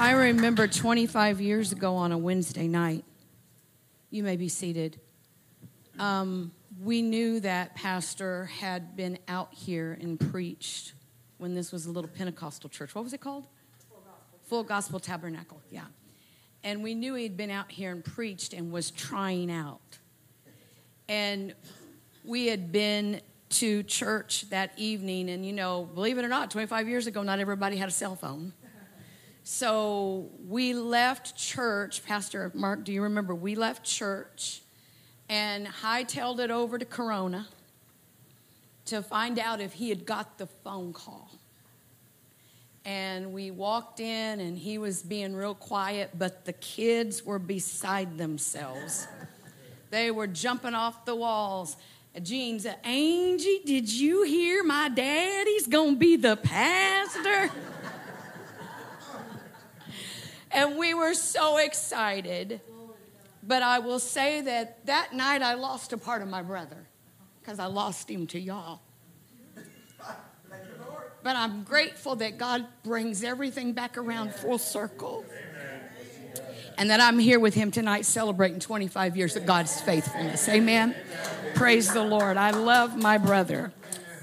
I remember 25 years ago on a Wednesday night. You may be seated. Um, we knew that Pastor had been out here and preached when this was a little Pentecostal church. What was it called? Full Gospel, Full Gospel Tabernacle, yeah. And we knew he'd been out here and preached and was trying out. And we had been to church that evening, and you know, believe it or not, 25 years ago, not everybody had a cell phone. So we left church. Pastor Mark, do you remember? We left church and hightailed it over to Corona to find out if he had got the phone call. And we walked in, and he was being real quiet, but the kids were beside themselves. They were jumping off the walls. Jean said, Angie, did you hear my daddy's gonna be the pastor? And we were so excited. But I will say that that night I lost a part of my brother because I lost him to y'all. But I'm grateful that God brings everything back around full circle. And that I'm here with him tonight celebrating 25 years of God's faithfulness. Amen. Praise the Lord. I love my brother.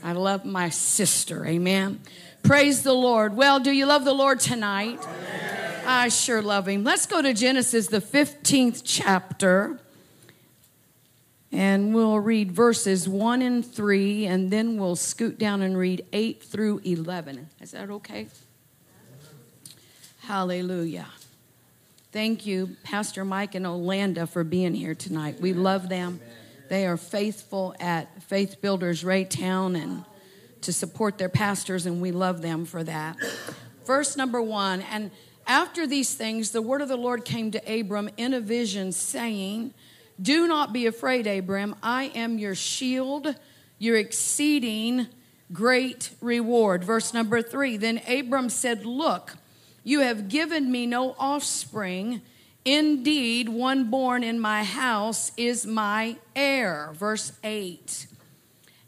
I love my sister. Amen. Praise the Lord. Well, do you love the Lord tonight? I sure love him. Let's go to Genesis, the 15th chapter, and we'll read verses 1 and 3, and then we'll scoot down and read 8 through 11. Is that okay? Hallelujah. Thank you, Pastor Mike and Olanda, for being here tonight. We love them. They are faithful at Faith Builders Raytown and to support their pastors, and we love them for that. Verse number one, and after these things, the word of the Lord came to Abram in a vision, saying, Do not be afraid, Abram. I am your shield, your exceeding great reward. Verse number three Then Abram said, Look, you have given me no offspring. Indeed, one born in my house is my heir. Verse 8.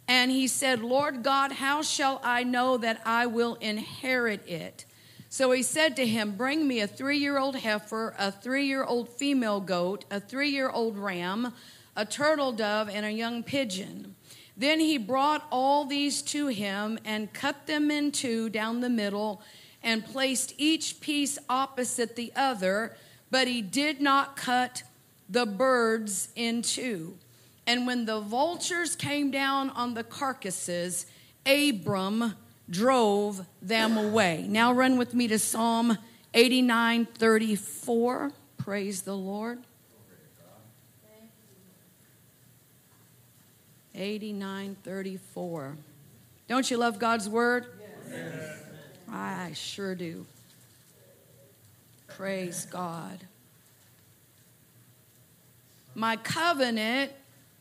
And he said, Lord God, how shall I know that I will inherit it? So he said to him, Bring me a three year old heifer, a three year old female goat, a three year old ram, a turtle dove, and a young pigeon. Then he brought all these to him and cut them in two down the middle and placed each piece opposite the other, but he did not cut the birds in two. And when the vultures came down on the carcasses, Abram drove them away. Now run with me to Psalm 89 34. Praise the Lord. 89 34. Don't you love God's word? Yes. I sure do. Praise God. My covenant,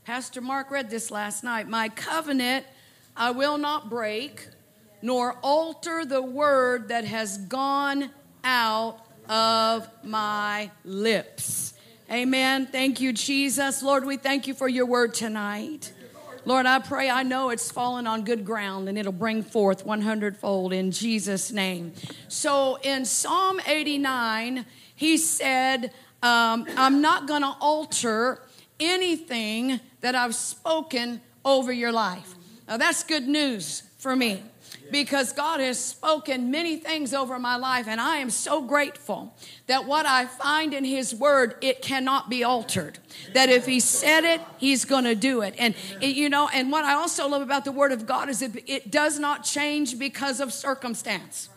Pastor Mark read this last night. My covenant I will not break nor alter the word that has gone out of my lips. Amen. Thank you, Jesus. Lord, we thank you for your word tonight. Lord, I pray, I know it's fallen on good ground and it'll bring forth 100 fold in Jesus' name. So in Psalm 89, he said, um, I'm not going to alter anything that I've spoken over your life. Now, that's good news for me because God has spoken many things over my life, and I am so grateful that what I find in His Word, it cannot be altered. That if He said it, He's going to do it. And, you know, and what I also love about the Word of God is it, it does not change because of circumstance.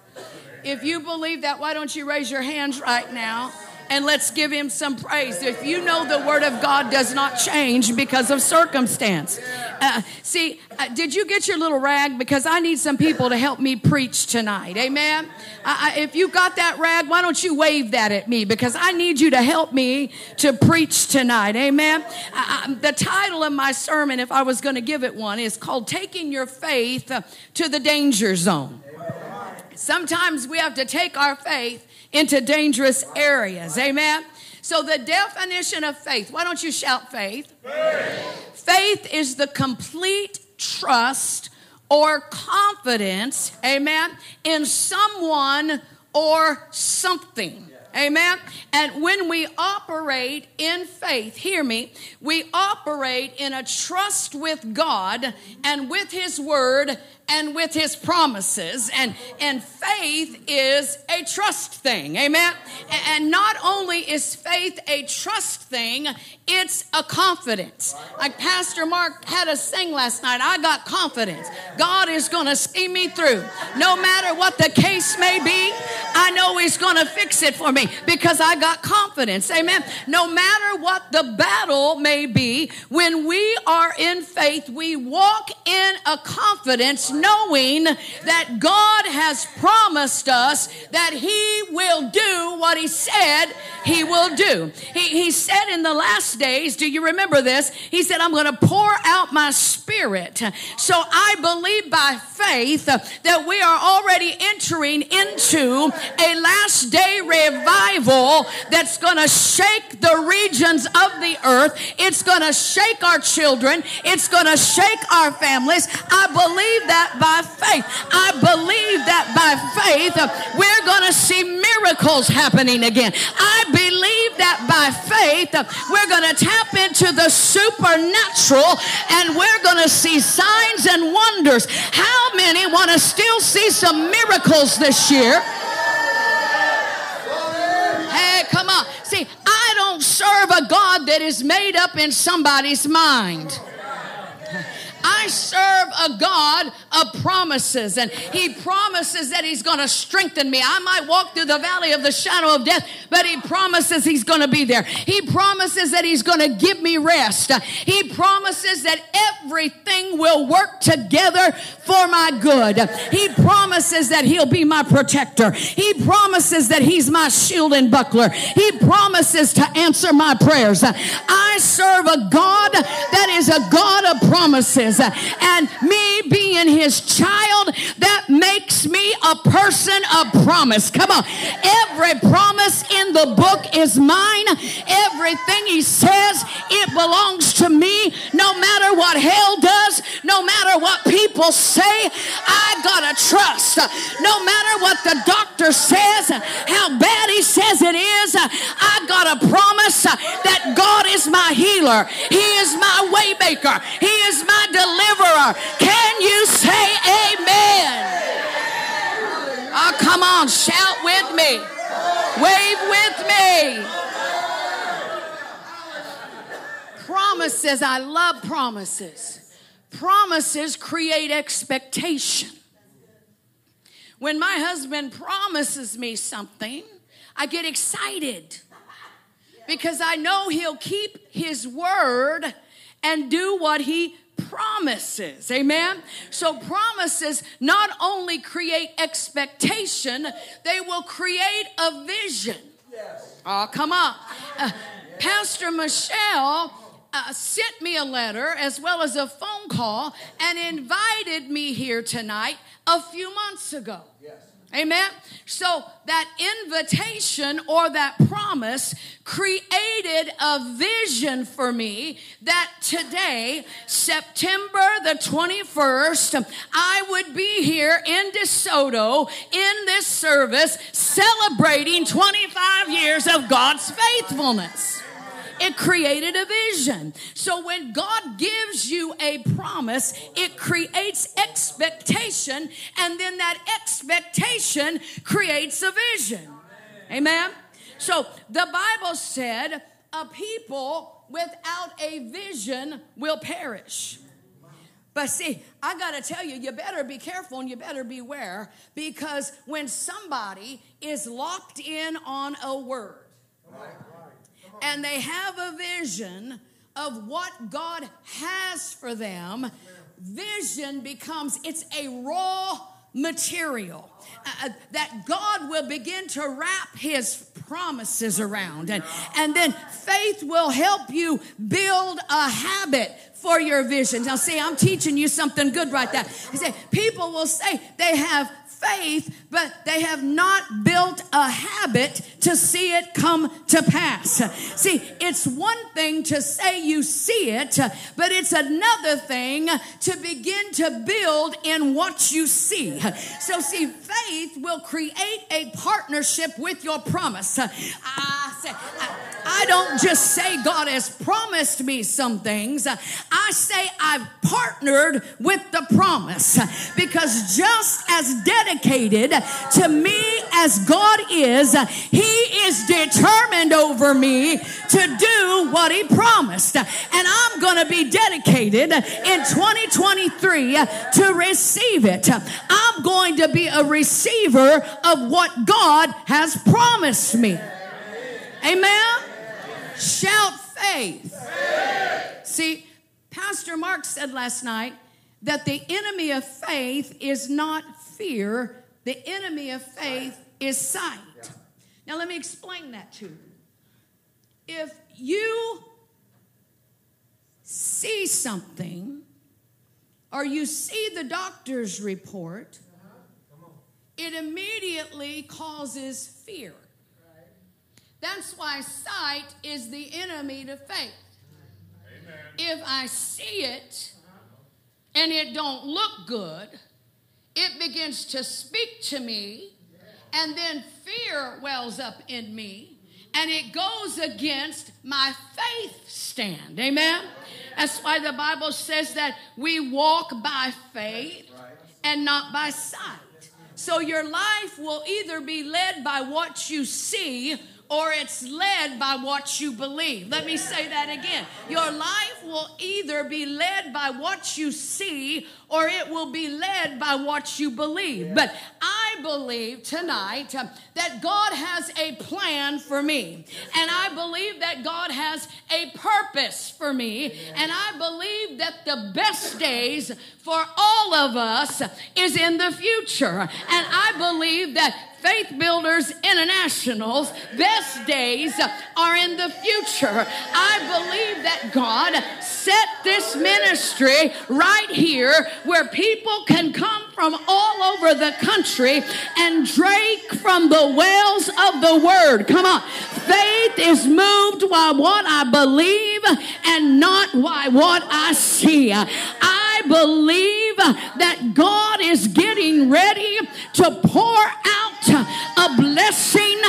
If you believe that, why don't you raise your hands right now? And let's give him some praise. If you know the word of God does not change because of circumstance, Uh, see, uh, did you get your little rag? Because I need some people to help me preach tonight. Amen. I, if you got that rag, why don't you wave that at me? Because I need you to help me to preach tonight. Amen. the title of my sermon, if I was going to give it one, is called "Taking Your Faith to the Danger Zone." Sometimes we have to take our faith into dangerous areas. Amen. So, the definition of faith, why don't you shout faith? Faith, faith is the complete trust or confidence, amen, in someone or something. Amen. And when we operate in faith, hear me, we operate in a trust with God and with His Word and with his promises. And, and faith is a trust thing. Amen. And not only is faith a trust thing, it's a confidence. Like Pastor Mark had us sing last night, I got confidence. God is going to see me through. No matter what the case may be, I know He's going to fix it for me because I got confidence. Amen. No matter what the battle may be, when we are in faith, we walk in a confidence knowing that God has promised us that He will do what He said He will do. He, he said in the last days, do you remember this? He said, I'm going to pour out my spirit. So I believe by faith that we are already entering into a last day revival that's going to shake the regions of the earth. It's going to shake our children. It's going to shake our families. I believe that by faith. I believe that by faith uh, we're going to see miracles happening again. I believe that by faith uh, we're going to tap into the supernatural and we're going to see signs and wonders. How many want to still see some miracles this year? Hey, come on. See, I don't serve a God that is made up in somebody's mind. I serve a God of promises, and He promises that He's going to strengthen me. I might walk through the valley of the shadow of death, but He promises He's going to be there. He promises that He's going to give me rest. He promises that everything will work together for my good. He promises that He'll be my protector. He promises that He's my shield and buckler. He promises to answer my prayers. I serve a God that is a God of promises and me being his child, that makes me a person of promise. Come on. Every promise in the book is mine. Everything he says, it belongs to me. No matter what hell does, no matter what people say, I gotta trust. No matter what the doctor says, how bad he says it is, I got a promise that God is my healer. He is my waymaker. He is my deliverer. Can you say amen? Oh, come on, shout with me. Wave with me. Promises, I love promises. Promises create expectation. When my husband promises me something, I get excited because I know he'll keep his word and do what he promises. Amen. So promises not only create expectation, they will create a vision. Oh, come on. Uh, Pastor Michelle uh, sent me a letter as well as a phone call and invited me here tonight a few months ago. Yes. Amen. So that invitation or that promise created a vision for me that today, September the 21st, I would be here in DeSoto in this service celebrating 25 years of God's faithfulness it created a vision. So when God gives you a promise, it creates expectation, and then that expectation creates a vision. Amen. So the Bible said, a people without a vision will perish. But see, I got to tell you, you better be careful and you better beware because when somebody is locked in on a word, and they have a vision of what God has for them, vision becomes it's a raw material uh, uh, that God will begin to wrap his promises around and and then faith will help you build a habit for your vision. Now see, I'm teaching you something good right there. He said people will say they have faith, but they have not built a habit to see it come to pass. See, it's one thing to say you see it, but it's another thing to begin to build in what you see. So, see, faith will create a partnership with your promise. I say, I, I don't just say God has promised me some things. I say I've partnered with the promise because just as dedicated to me as God is, He is determined over me to do what He promised. And I'm going to be dedicated in 2023 to receive it. I'm going to be a receiver of what God has promised me. Amen. Shout faith. See, Pastor Mark said last night that the enemy of faith is not fear, the enemy of faith is sight. Now, let me explain that to you. If you see something or you see the doctor's report, it immediately causes fear. That's why sight is the enemy to faith. Amen. If I see it and it don't look good, it begins to speak to me and then fear wells up in me and it goes against my faith stand. Amen. That's why the Bible says that we walk by faith and not by sight. So your life will either be led by what you see or it's led by what you believe. Let me say that again. Your life will either be led by what you see or it will be led by what you believe. But I believe tonight uh, that God has a plan for me. And I believe that God has a purpose for me. And I believe that the best days for all of us is in the future. And I believe that Faith Builders International's best days are in the future. I believe that God set this ministry right here where people can come from all over the country and drink from the wells of the word. Come on. Faith is moved by what I believe and not by what I see. I believe that God is getting ready to pour out a blessing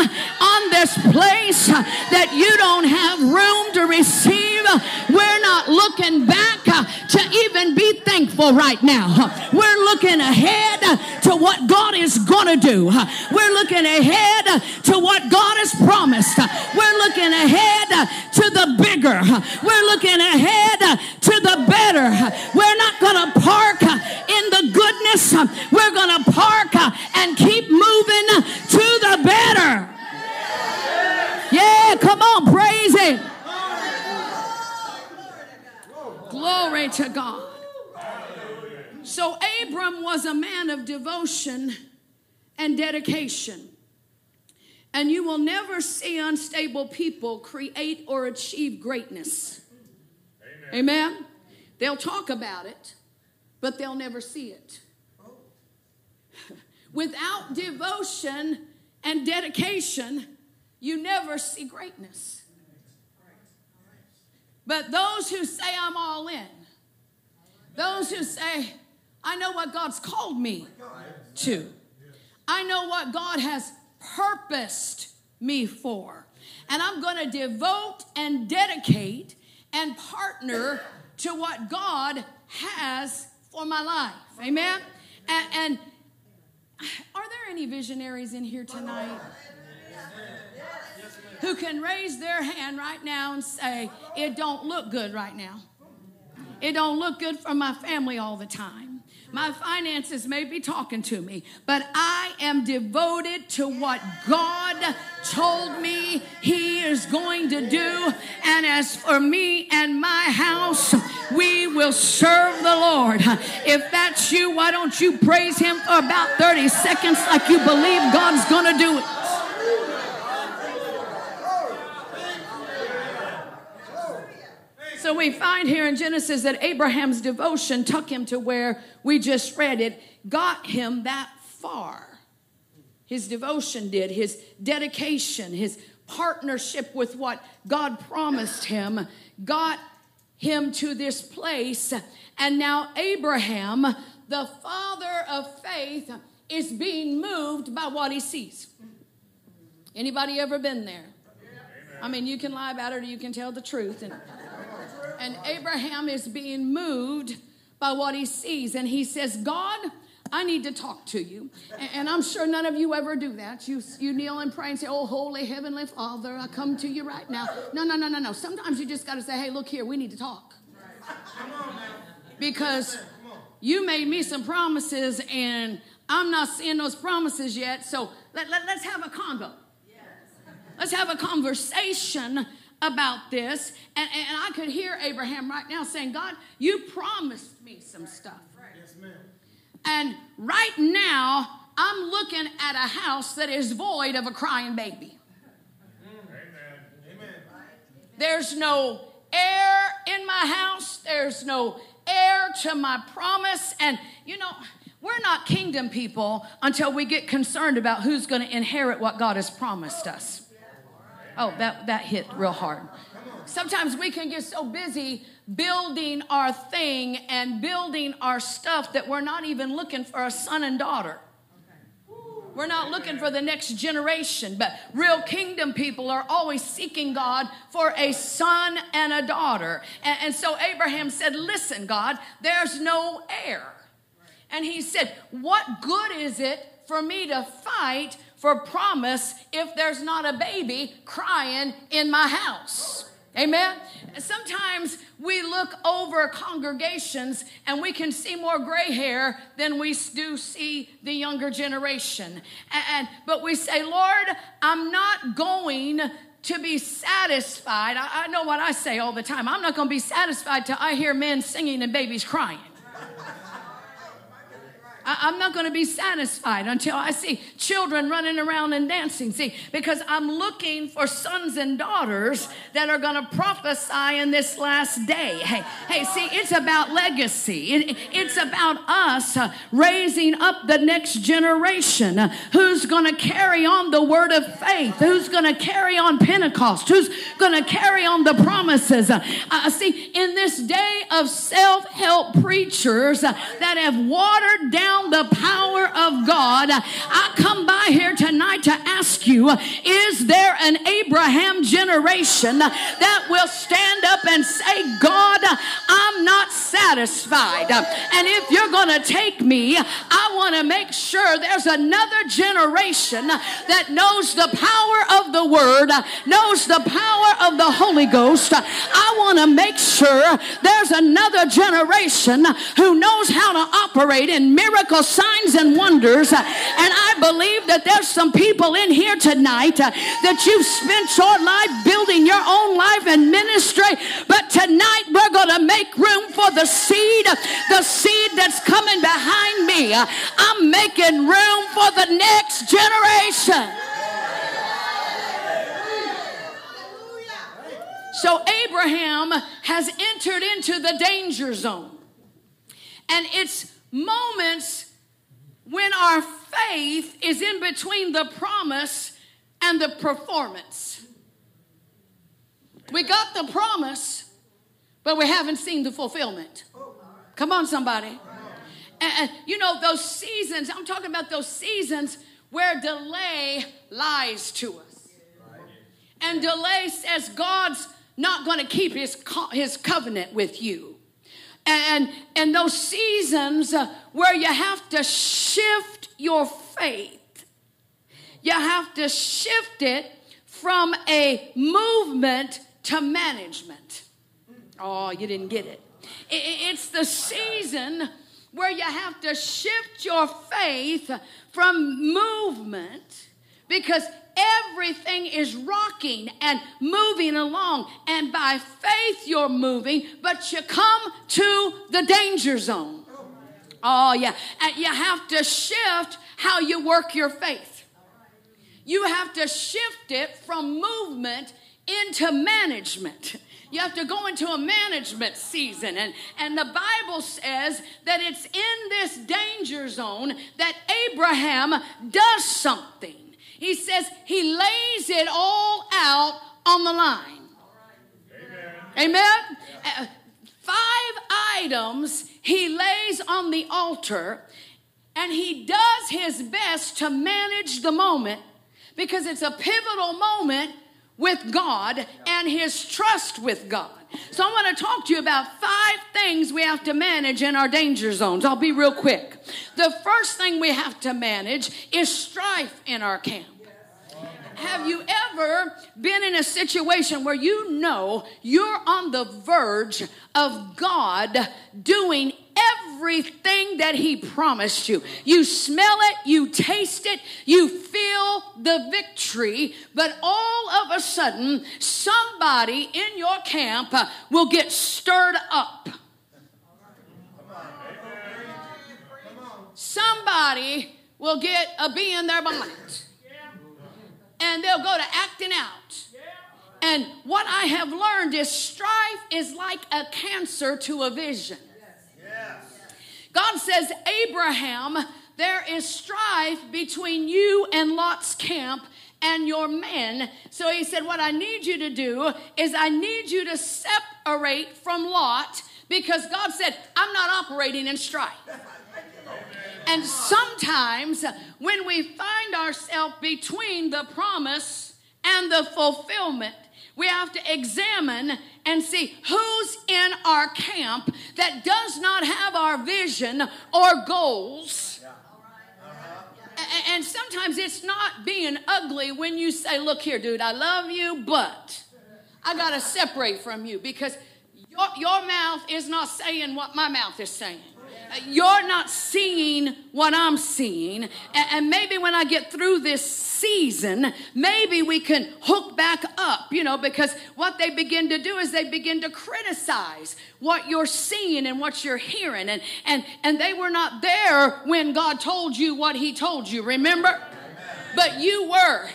on this place that you don't have room to receive. We're not looking back to even be thankful right now. We're looking ahead to what God is going to do. We're looking ahead to what God has promised. We're looking ahead to the bigger. We're looking ahead to the better. We're not going to park in the goodness. We're going to park and keep moving to the better. Yeah, come on, praise it. Glory to God. So Abram was a man of devotion and dedication. And you will never see unstable people create or achieve greatness. Amen. Amen. They'll talk about it, but they'll never see it. Without devotion and dedication, you never see greatness. But those who say, I'm all in, those who say, I know what God's called me to, I know what God has purposed me for, and I'm going to devote and dedicate and partner to what God has for my life. Amen? And, and are there any visionaries in here tonight? Who can raise their hand right now and say, it don't look good right now. It don't look good for my family all the time. My finances may be talking to me, but I am devoted to what God told me He is going to do. And as for me and my house, we will serve the Lord. If that's you, why don't you praise Him for about 30 seconds like you believe God's going to do it? So we find here in Genesis that Abraham's devotion took him to where we just read it, got him that far. His devotion did, his dedication, his partnership with what God promised him got him to this place. And now Abraham, the father of faith, is being moved by what he sees. Anybody ever been there? I mean, you can lie about it or you can tell the truth. And and Abraham is being moved by what he sees. And he says, God, I need to talk to you. And I'm sure none of you ever do that. You, you kneel and pray and say, Oh, holy heavenly Father, I come to you right now. No, no, no, no, no. Sometimes you just got to say, Hey, look here, we need to talk. Because you made me some promises and I'm not seeing those promises yet. So let, let, let's have a convo. Let's have a conversation about this. And, and I could hear Abraham right now saying, God, you promised me some stuff. Yes, ma'am. And right now, I'm looking at a house that is void of a crying baby. Amen. There's no heir in my house. There's no heir to my promise. And, you know, we're not kingdom people until we get concerned about who's going to inherit what God has promised us. Oh, that, that hit real hard. Sometimes we can get so busy building our thing and building our stuff that we're not even looking for a son and daughter. We're not looking for the next generation, but real kingdom people are always seeking God for a son and a daughter. And, and, so Abraham said, Listen, God, there's no heir. And he said, What good is it for me to fight for promise if there's not a baby crying in my house. Amen. Sometimes we look over congregations and we can see more gray hair than we do see the younger generation. And, but we say, Lord, I'm not going to be satisfied. I, I know what I say all the time. I'm not going to be satisfied till I hear men singing and babies crying. I, am not going to be satisfied until I see children running around and dancing. See, because I'm looking for sons and daughters that are going to prophesy in this last day. Hey, hey, see, it's about legacy. It, it's about us uh, raising up the next generation uh, who's going to carry on the word of faith, who's going to carry on Pentecost, who's going to carry on the promises. Uh, uh, see, in this day of self help preachers uh, that have watered down down the power of God, I come by here tonight to ask you is there an Abraham generation that will stand up and say, God, I'm not satisfied. And if you're going to take me, want to make sure there's another generation that knows the power of the word, knows the power of the Holy Ghost. I want to make sure there's another generation who knows how to operate in miracle signs and wonders. And I believe that there's some people in here tonight that you've spent your life building your own life and ministry. But tonight we're going to make room for the seed, the seed that's coming behind me. I'm making room for the next generation. So Abraham has entered into the danger zone. And it's moments when our faith is in between the promise and the performance. We got the promise, but we haven't seen the fulfillment. Come on, somebody. And, and, you know, those seasons, I'm talking about those seasons where delay lies to us. And delay says God's not going to keep his, co- his covenant with you. And and those seasons uh, where you have to shift your faith. You have to shift it from a movement to management. Oh you didn't get it. It's the season where you have to shift your faith from movement because everything is rocking and moving along. And by faith, you're moving, but you come to the danger zone. Oh, yeah. And you have to shift how you work your faith. You have to shift it from movement into management. You have to go into a management season. And, and the Bible says that it's in this danger zone that Abraham does something. He says he lays it all out on the line. Amen. Amen? Uh, five items he lays on the altar, and he does his best to manage the moment because it's a pivotal moment with God and his trust with God. So I want to talk to you about five things we have to manage in our danger zones. I'll be real quick. The first thing we have to manage is strife in our camp. Have you ever been in a situation where you know you're on the verge of God doing everything that He promised you? You smell it, you taste it, you the victory, but all of a sudden, somebody in your camp uh, will get stirred up. Somebody will get a bee in their bonnet and they'll go to acting out. And what I have learned is strife is like a cancer to a vision. God says, Abraham, there is strife between you and Lot's camp and your men. So he said, What I need you to do is I need you to separate from Lot because God said, I'm not operating in strife. And sometimes when we find ourselves between the promise and the fulfillment, we have to examine and see who's in our camp that does not have our vision or goals. And sometimes it's not being ugly when you say, Look here, dude, I love you, but I got to separate from you because your, your mouth is not saying what my mouth is saying you're not seeing what I'm seeing. And maybe when I get through this season, maybe we can hook back up, you know, because what they begin to do is they begin to criticize what you're seeing and what you're hearing. And, and, and they were not there when God told you what He told you, remember? But you were.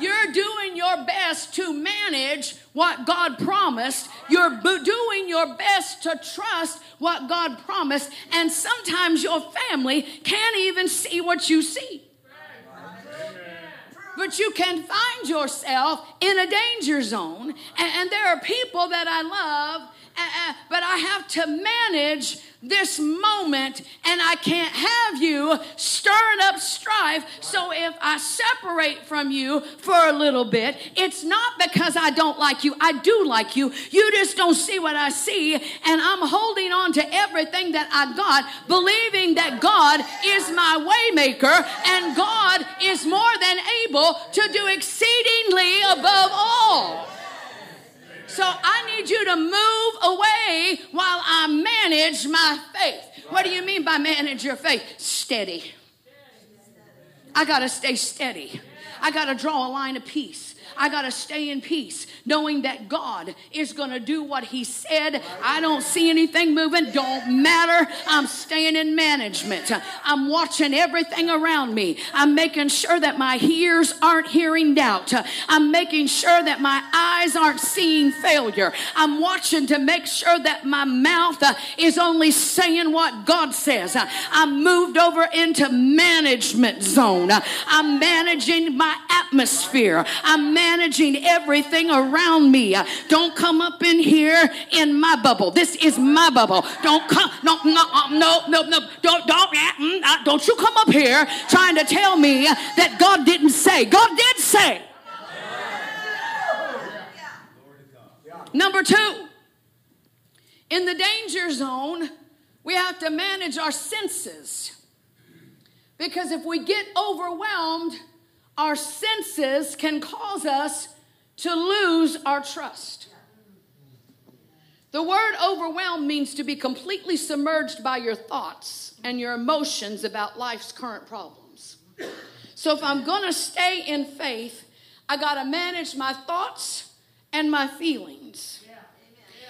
You're doing your best to manage what God promised. You're doing your best to trust what God promised. And sometimes your family can't even see what you see. But you can find yourself in a danger zone. And, there are people that I love, Uh, uh, but I have to manage this moment and I can't have you stirring up strife. So if I separate from you for a little bit, it's not because I don't like you. I do like you. You just don't see what I see. And I'm holding on to everything that I got, believing that God is my waymaker and God is more than able to do exceedingly above all. So I need you to move away while I manage my faith. What do you mean by manage your faith? Steady. I got to stay steady. I got to draw a line of peace. I got to stay in peace, knowing that God is going to do what He said. I don't see anything moving, don't matter. I'm staying in management. I'm watching everything around me. I'm making sure that my ears aren't hearing doubt. I'm making sure that my eyes aren't seeing failure. I'm watching to make sure that my mouth is only saying what God says. I'm moved over into management zone. I'm managing my atmosphere. I'm managing everything around me. Don't come up in here in my bubble. This is my bubble. Don't come, no, no, um, no, no, no, don't, don't, mm, uh, don't you come up here trying to tell me that God didn't say. God did say. Number two, in the danger zone, we have to manage our senses. Because if we get overwhelmed, our senses can cause us to lose our trust. The word overwhelmed means to be completely submerged by your thoughts and your emotions about life's current problems. So if I'm going to stay in faith, I got to manage my thoughts and my feelings.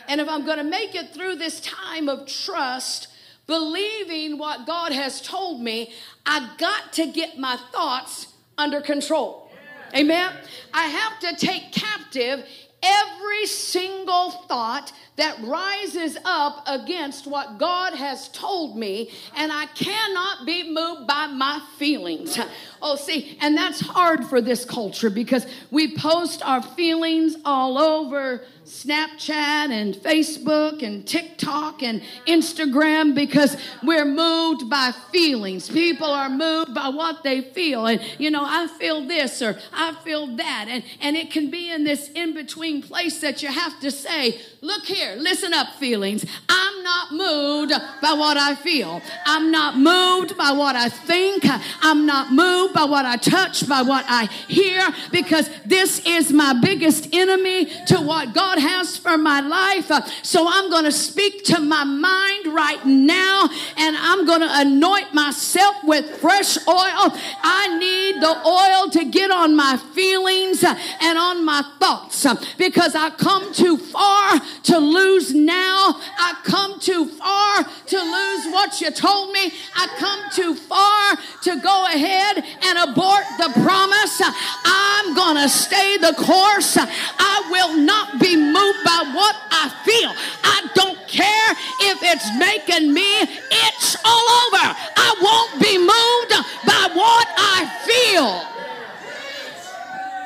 And if I'm going to make it through this time of trust, believing what God has told me, I got to get my thoughts under control. Amen. I have to take captive every single thought that rises up against what God has told me, and I cannot be moved by my feelings. Oh, see, and that's hard for this culture because we post our feelings all over Snapchat and Facebook and TikTok and Instagram because we're moved by feelings. People are moved by what they feel. And, you know, I feel this or I feel that. And, and it can be in this in between place that you have to say, look here, listen up, feelings. I'm not moved by what I feel. I'm not moved by what I think. I'm not moved by what I touch, by what I hear, because this is my biggest enemy to what God has for my life. Uh, so I'm going to speak to my mind right now and I'm going to anoint myself with fresh oil. I need the oil to get on my feelings uh, and on my thoughts uh, because I come too far to lose now. I come too far to lose what you told me. I come too far to go ahead and abort the promise. I'm going to stay the course. I will not be moved by what I feel. I don't care if it's making me itch all over. I won't be moved by what I feel.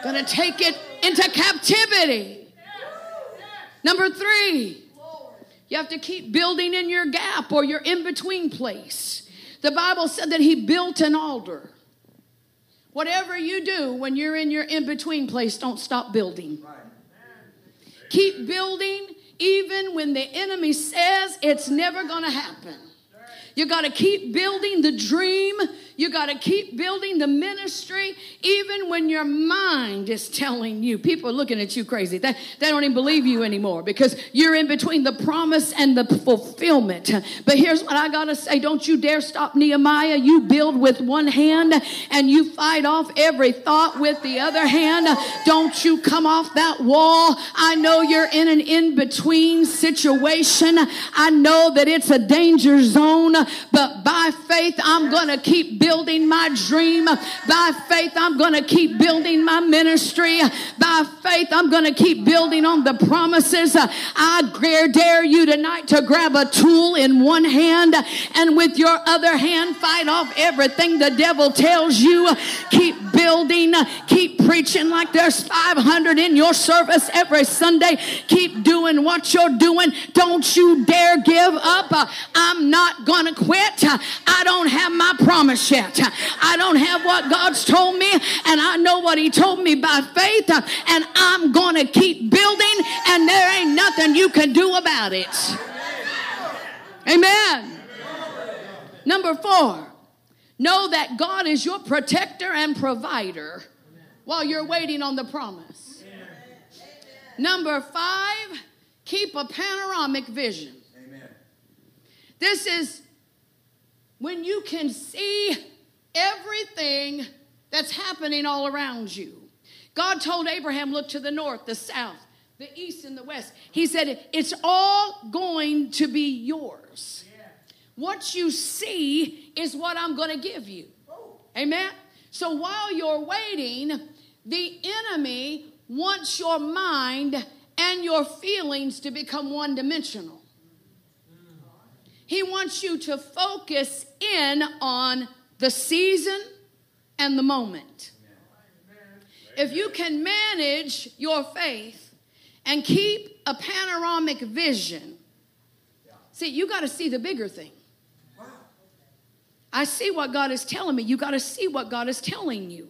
Gonna take it into captivity. Number three, you have to keep building in your gap or your in between place. The Bible said that he built an altar. Whatever you do when you're in your in between place, don't stop building. Keep building even when the enemy says it's never going to happen. You got to keep building the dream you got to keep building the ministry even when your mind is telling you. People are looking at you crazy. They, they don't even believe you anymore because you're in between the promise and the fulfillment. But here's what I got to say don't you dare stop Nehemiah. You build with one hand and you fight off every thought with the other hand. Don't you come off that wall. I know you're in an in between situation. I know that it's a danger zone, but by faith, I'm going to keep building my dream. By faith, I'm going to keep building my ministry. By faith, I'm going to keep building on the promises. I dare you tonight to grab a tool in one hand and with your other hand fight off everything the devil tells you. Keep building, keep preaching like there's 500 in your service every Sunday. Keep doing what you're doing. Don't you dare give up. I'm not going to quit. I don't have my promise yet. I don't have what God's told me, and I know what He told me by faith, and I'm going to keep building, and there ain't nothing you can do about it. Amen. Number four, know that God is your protector and provider while you're waiting on the promise. Number five, keep a panoramic vision. This is when you can see everything that's happening all around you. God told Abraham, look to the north, the south, the east, and the west. He said, it's all going to be yours. What you see is what I'm going to give you. Amen? So while you're waiting, the enemy wants your mind and your feelings to become one dimensional. He wants you to focus in on the season and the moment. If you can manage your faith and keep a panoramic vision, see, you got to see the bigger thing. I see what God is telling me. You got to see what God is telling you.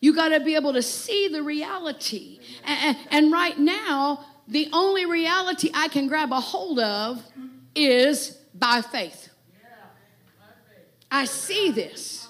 You got to be able to see the reality. And, and, right now, the only reality I can grab a hold of is by faith. I see this.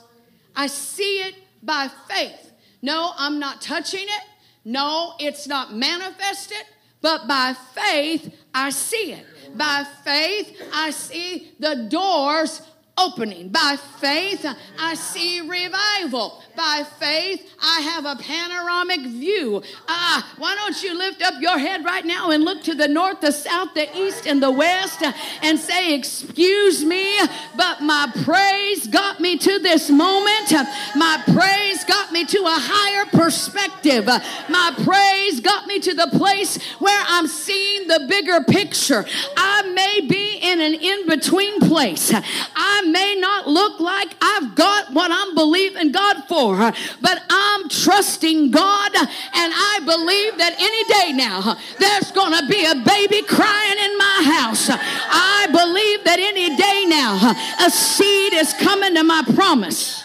I see it by faith. No, I'm not touching it. No, it's not manifested, but by faith I see it. By faith I see the doors opening. By faith, I see revival. By faith, I have a panoramic view. Ah, why don't you lift up your head right now and look to the north, the south, the east, and the west and say, Excuse me, but my praise got me to this moment. My praise got me to a higher perspective. My praise got me to the place where I'm seeing the bigger picture. I may be in an in between place. I may not look like I've got what I'm believing God for, but I'm trusting God and I believe that any day now there's going to be a baby crying in my house. I believe that any day now a seed is coming to my promise.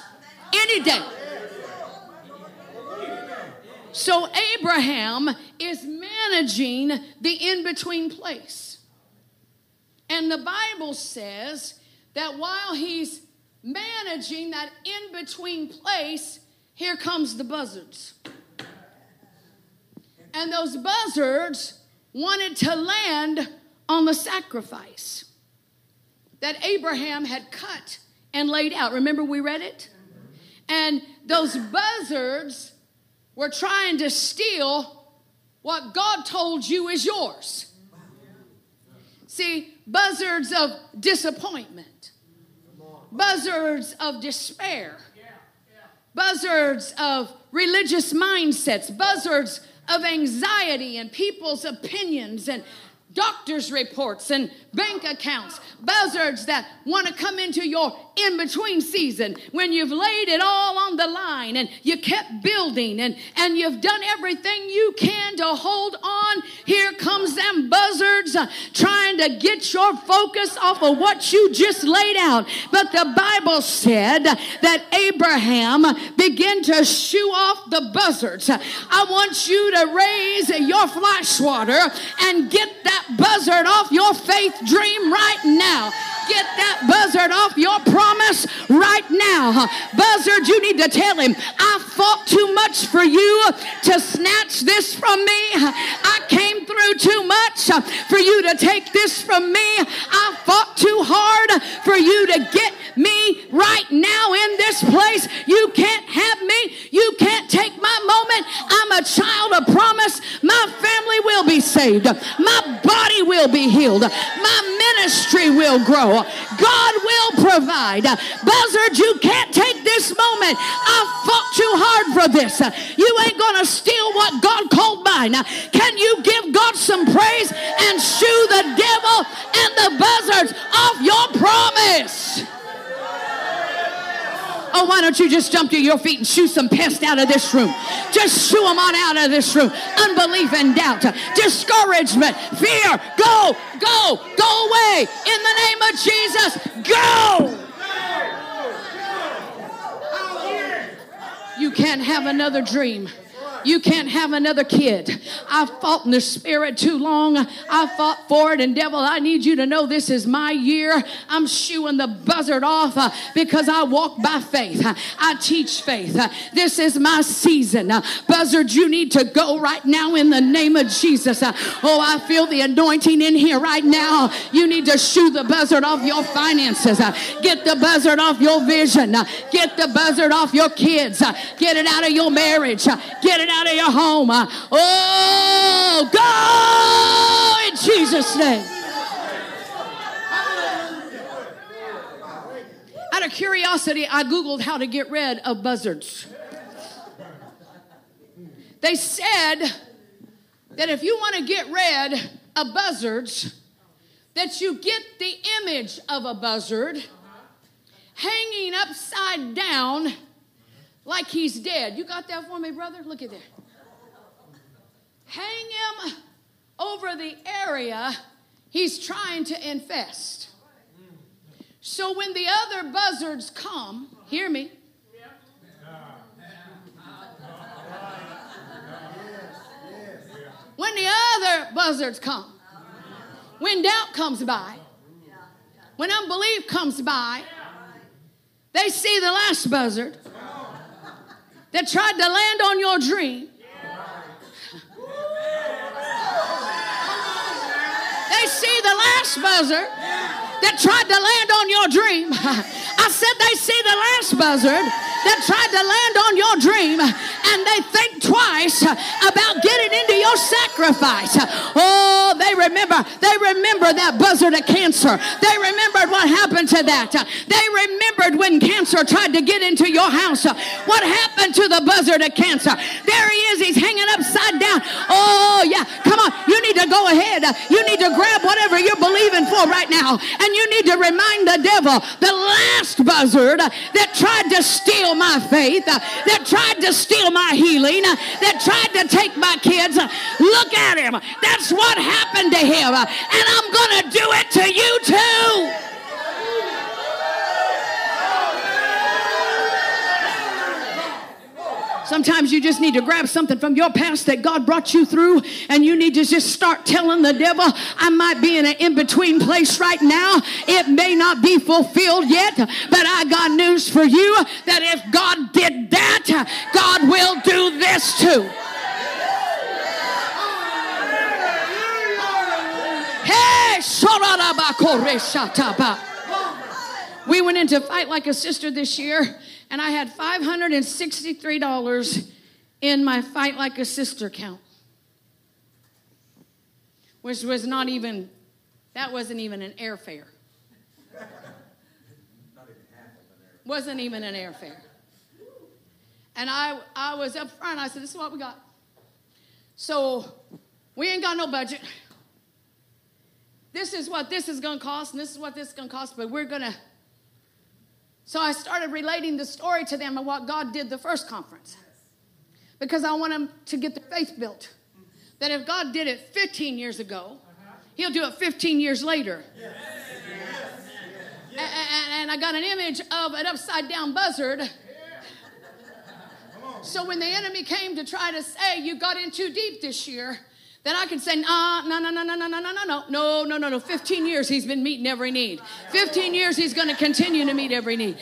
Any day. So Abraham is managing the in between place. And the Bible says that while he's managing that in between place, here comes the buzzards. And those buzzards wanted to land on the sacrifice that Abraham had cut and laid out. Remember, we read it? And those buzzards were trying to steal what God told you is yours. See, buzzards of disappointment, buzzards of despair, buzzards of religious mindsets, buzzards of anxiety and people's opinions and doctor's reports and bank accounts, buzzards that want to come into your in between season when you've laid it all on the line and you kept building and, and you've done everything you can to hold on. Here comes them buzzards uh, trying to get your focus off of what you just laid out. But the Bible said that Abraham began to shoo off the buzzards. I want you to raise your flash water and get that buzzard off your faith dream right now. Get that buzzard off your promise right now. Buzzard, you need to tell him, I fought too much for you to snatch this from me. I came through too much for you to take this from me. I fought too hard for you to get me right now in this place. You can't have me. You can't take moment. I'm a child of promise. My family will be saved. My body will be healed. My ministry will grow. God will provide. Buzzard, you can't take this moment. I fought too hard for this. You ain't going to steal what God called mine. Can you give God some praise and shoo the devil and the buzzards off your promise? Oh, why don't you just jump to your feet and shoo some pests out of this room? Just shoo them on out of this room. Unbelief and doubt, discouragement, fear. Go, go, go away in the name of Jesus. Go. You can't have another dream. You can't have another kid. I fought in the spirit too long. I fought for it. And devil, I need you to know this is my year. I'm shooing the buzzard off uh, because I walk by faith. I teach faith. this is my season. Buzzard, you need to go right now in the name of Jesus. Oh, I feel the anointing in here right now. You need to shoo the buzzard off your finances. Get the buzzard off your vision. Get the buzzard off your kids. Get it out of your marriage. get it out of your home. Oh, go in Jesus' name. Out of curiosity, I Googled how to get rid of buzzards. They said that if you want to get rid of buzzards, that you get the image of a buzzard hanging upside down like he's dead. You got that for me, brother? Look at there. Hang him over the area he's trying to infest. So when the other buzzards come, hear me. When the other buzzards come, when doubt comes by, when unbelief comes by, they see the last buzzard that tried to land on your dream. They see the last buzzard that tried to land on your dream. I said they see the last buzzard that tried to land on your dream and they think twice about getting into your sacrifice. Oh, they remember, they remember that buzzard of cancer. They remembered what happened to that. They remembered when cancer tried to get into your house. What happened to the buzzard of cancer? There he is, he's hanging upside down. Oh, yeah, come on, to go ahead. You need to grab whatever you're believing for right now, and you need to remind the devil the last buzzard that tried to steal my faith, that tried to steal my healing, that tried to take my kids. Look at him. That's what happened to him. And I'm going to do it to you too. Sometimes you just need to grab something from your past that God brought you through, and you need to just start telling the devil, I might be in an in between place right now. It may not be fulfilled yet, but I got news for you that if God did that, God will do this too. We went into Fight Like a Sister this year and I had $563 in my Fight Like a Sister account, which was not even, that wasn't even an airfare. wasn't even an airfare. And I, I was up front. I said, This is what we got. So we ain't got no budget. This is what this is going to cost, and this is what this is going to cost, but we're going to so I started relating the story to them of what God did the first conference because I want them to get their faith built. That if God did it 15 years ago, He'll do it 15 years later. And, I got an image of an upside down buzzard. So when the enemy came to try to say, You got in too deep this year, then I can say, no, no, no, no, no, no, no, no, no, no, no, no, no. 15 years he's been meeting every need. 15 years he's going to continue to meet every need.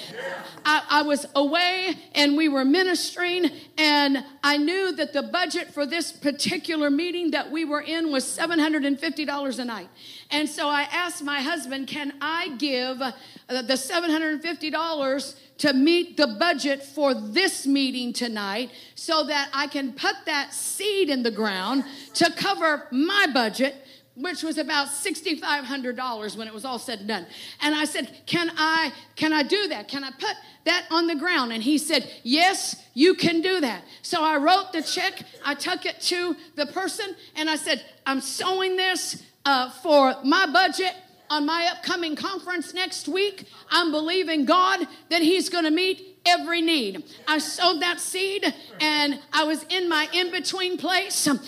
I, I was away and we were ministering, and I knew that the budget for this particular meeting that we were in was $750 a night. And so I asked my husband, can I give uh, the $750 to meet the budget for this meeting tonight so that I can put that seed in the ground to cover my budget which was about $6500 when it was all said and done. And i said can i can i do that? Can i put that on the ground? And he said yes you can do that. So i wrote the check. I took it to the person and i said i'm sowing this uh, for my budget on my upcoming conference next week, I'm believing God that He's going to meet every need. I sowed that seed and I was in my in between place, and,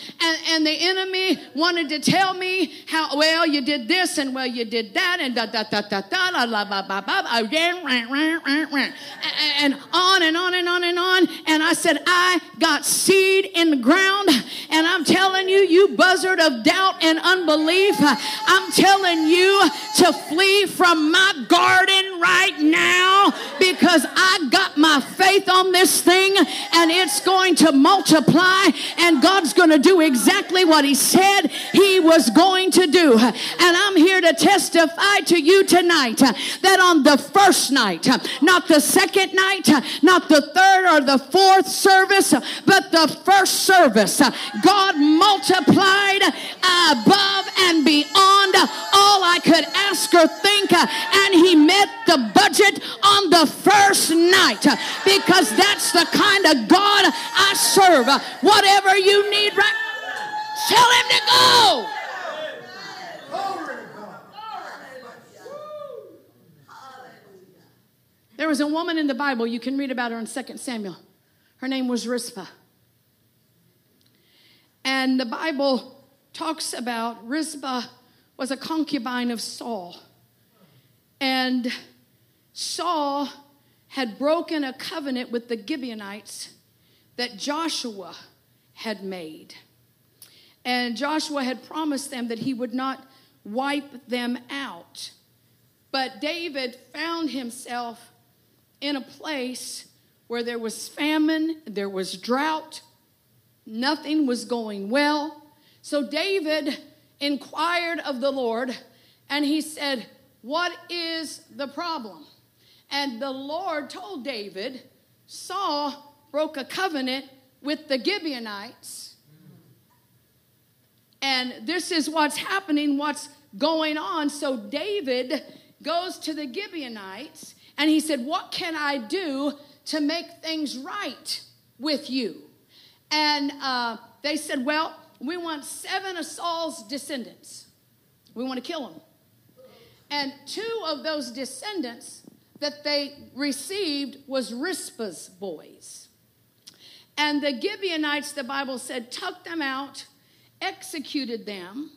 and the enemy wanted to tell me how well you did this and well you did that, and da da da da da la la ba ba ba and on and on and on and on. And I said, I got seed in the ground, and I'm telling you, you buzzard of doubt and unbelief, uh, I'm telling you to flee from my garden right now because I got got my faith on this thing and it's going to multiply and God's going to do exactly what He said He was going to do. And I'm here to testify to you tonight that on the first night, not the second night, not the third or the fourth service, but the first service, God multiplied above and beyond all I could ask or think, and He met the budget on the first night because that's the kind of God I serve. Whatever you need right tell him to go. There was a woman in the Bible, you can read about her in 2 Samuel. Her name was Rizpah. And the Bible talks about Rizpah was a concubine of Saul. And Saul had broken a covenant with the Gibeonites that Joshua had made. And Joshua had promised them that he would not wipe them out. But David found himself in a place where there was famine, there was drought, nothing was going well. So David inquired of the Lord, and he said, What is the problem? And the Lord told David, Saul broke a covenant with the Gibeonites. And this is what's happening, what's going on. So David goes to the Gibeonites and he said, What can I do to make things right with you? And uh, they said, Well, we want seven of Saul's descendants. We want to kill them. And two of those descendants that they received was Rizpah's boys. And the Gibeonites, the Bible said, took them out, executed them,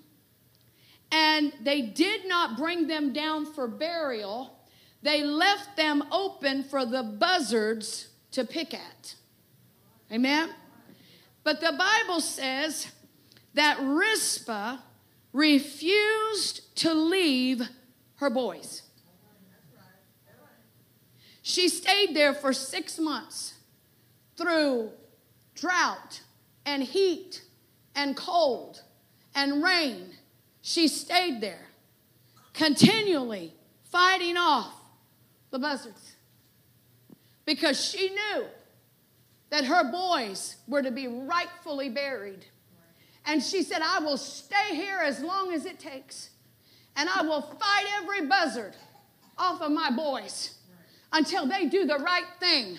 and they did not bring them down for burial. They left them open for the buzzards to pick at. Amen? But the Bible says that Rizpah refused to leave her boys. She stayed there for six months through drought and heat and cold and rain. She stayed there, continually fighting off the buzzards because she knew that her boys were to be rightfully buried. And she said, I will stay here as long as it takes, and I will fight every buzzard off of my boys until they do the right thing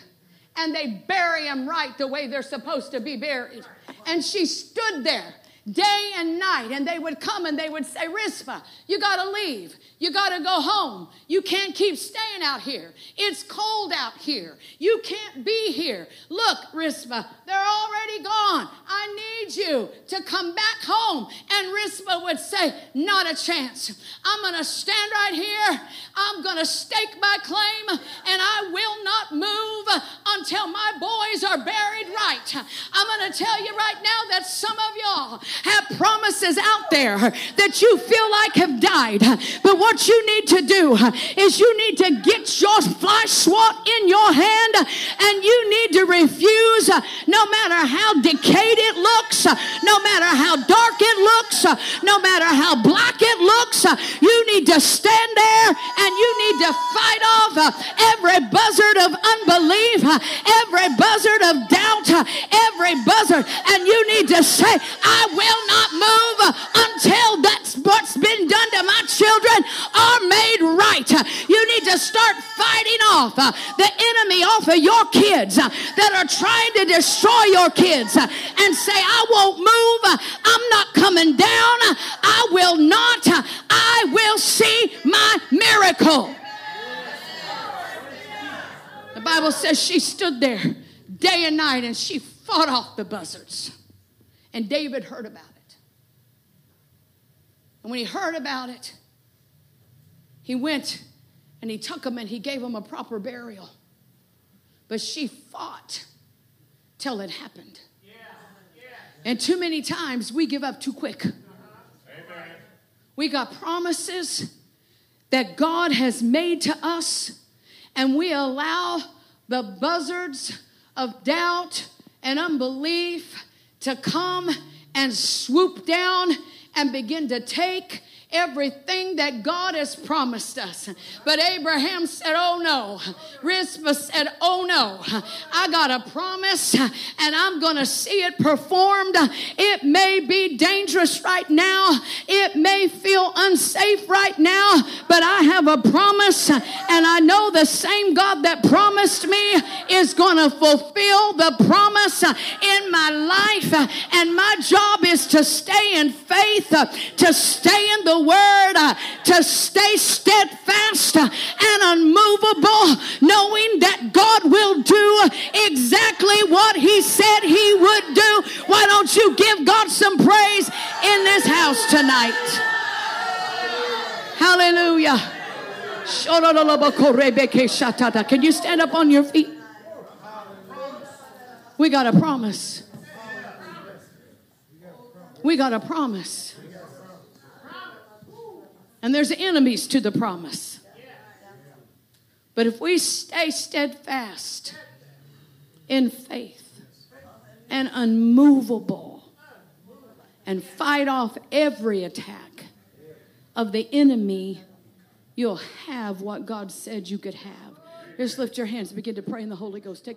and they bury them right the way they're supposed to be buried. And she stood there day and night. And they would come and they would say, Rizpah, you got to leave. You got to go home. You can't keep staying out here. It's cold out here. You can't be here. Look, Rizpah, they're already gone. I need you to come back home. And Rizpah would say, Not a chance. I'm going to stand right here. I'm going to stake my claim and I will not move until my boys are buried right. I'm going to tell you right now that some of y'all have promises out there that you feel like have died. But what you need to do is you need to get your fly swat in your hand and you need to refuse, uh, no matter how decayed it looks, uh, no matter how dark it looks, uh, no matter how black it looks, you need to stand there and you need to fight off every buzzard of unbelief, every buzzard of doubt, every buzzard, and you need to say, I will not move until that's children are made right. You need to start fighting off uh, the enemy off of your kids uh, that are trying to destroy your kids uh, and say, I won't move. I'm not coming down. I will not. I will see my miracle. The Bible says she stood there day and night and she fought off the buzzards. And David heard about it. And when he heard about it, he went and he took him and he gave him a proper burial. But she fought till it happened. And too many times we give up too quick. We got promises that God has made to us, and we allow the buzzards of doubt and unbelief to come and swoop down and begin to take everything that God has promised us. But Abraham said, Oh no. Rizpah said, Oh no. I got a promise and I'm going to see it performed. It may be dangerous right now, it may feel unsafe right now, but I have a promise and I know the same God that promised me is going to fulfill the promise in my life. And my job is to stay in faith, to stay in the word uh, to stay steadfast and unmovable, knowing that God will do exactly what He said He would do. Why don't you give God some praise in this house tonight? Hallelujah. Can you stand up on your feet? We got a promise. We got a promise. And there's enemies to the promise. But if we stay steadfast in faith and unmovable and fight off every attack of the enemy, you'll have what God said you could have. Just lift your hands, begin to pray in the Holy Ghost.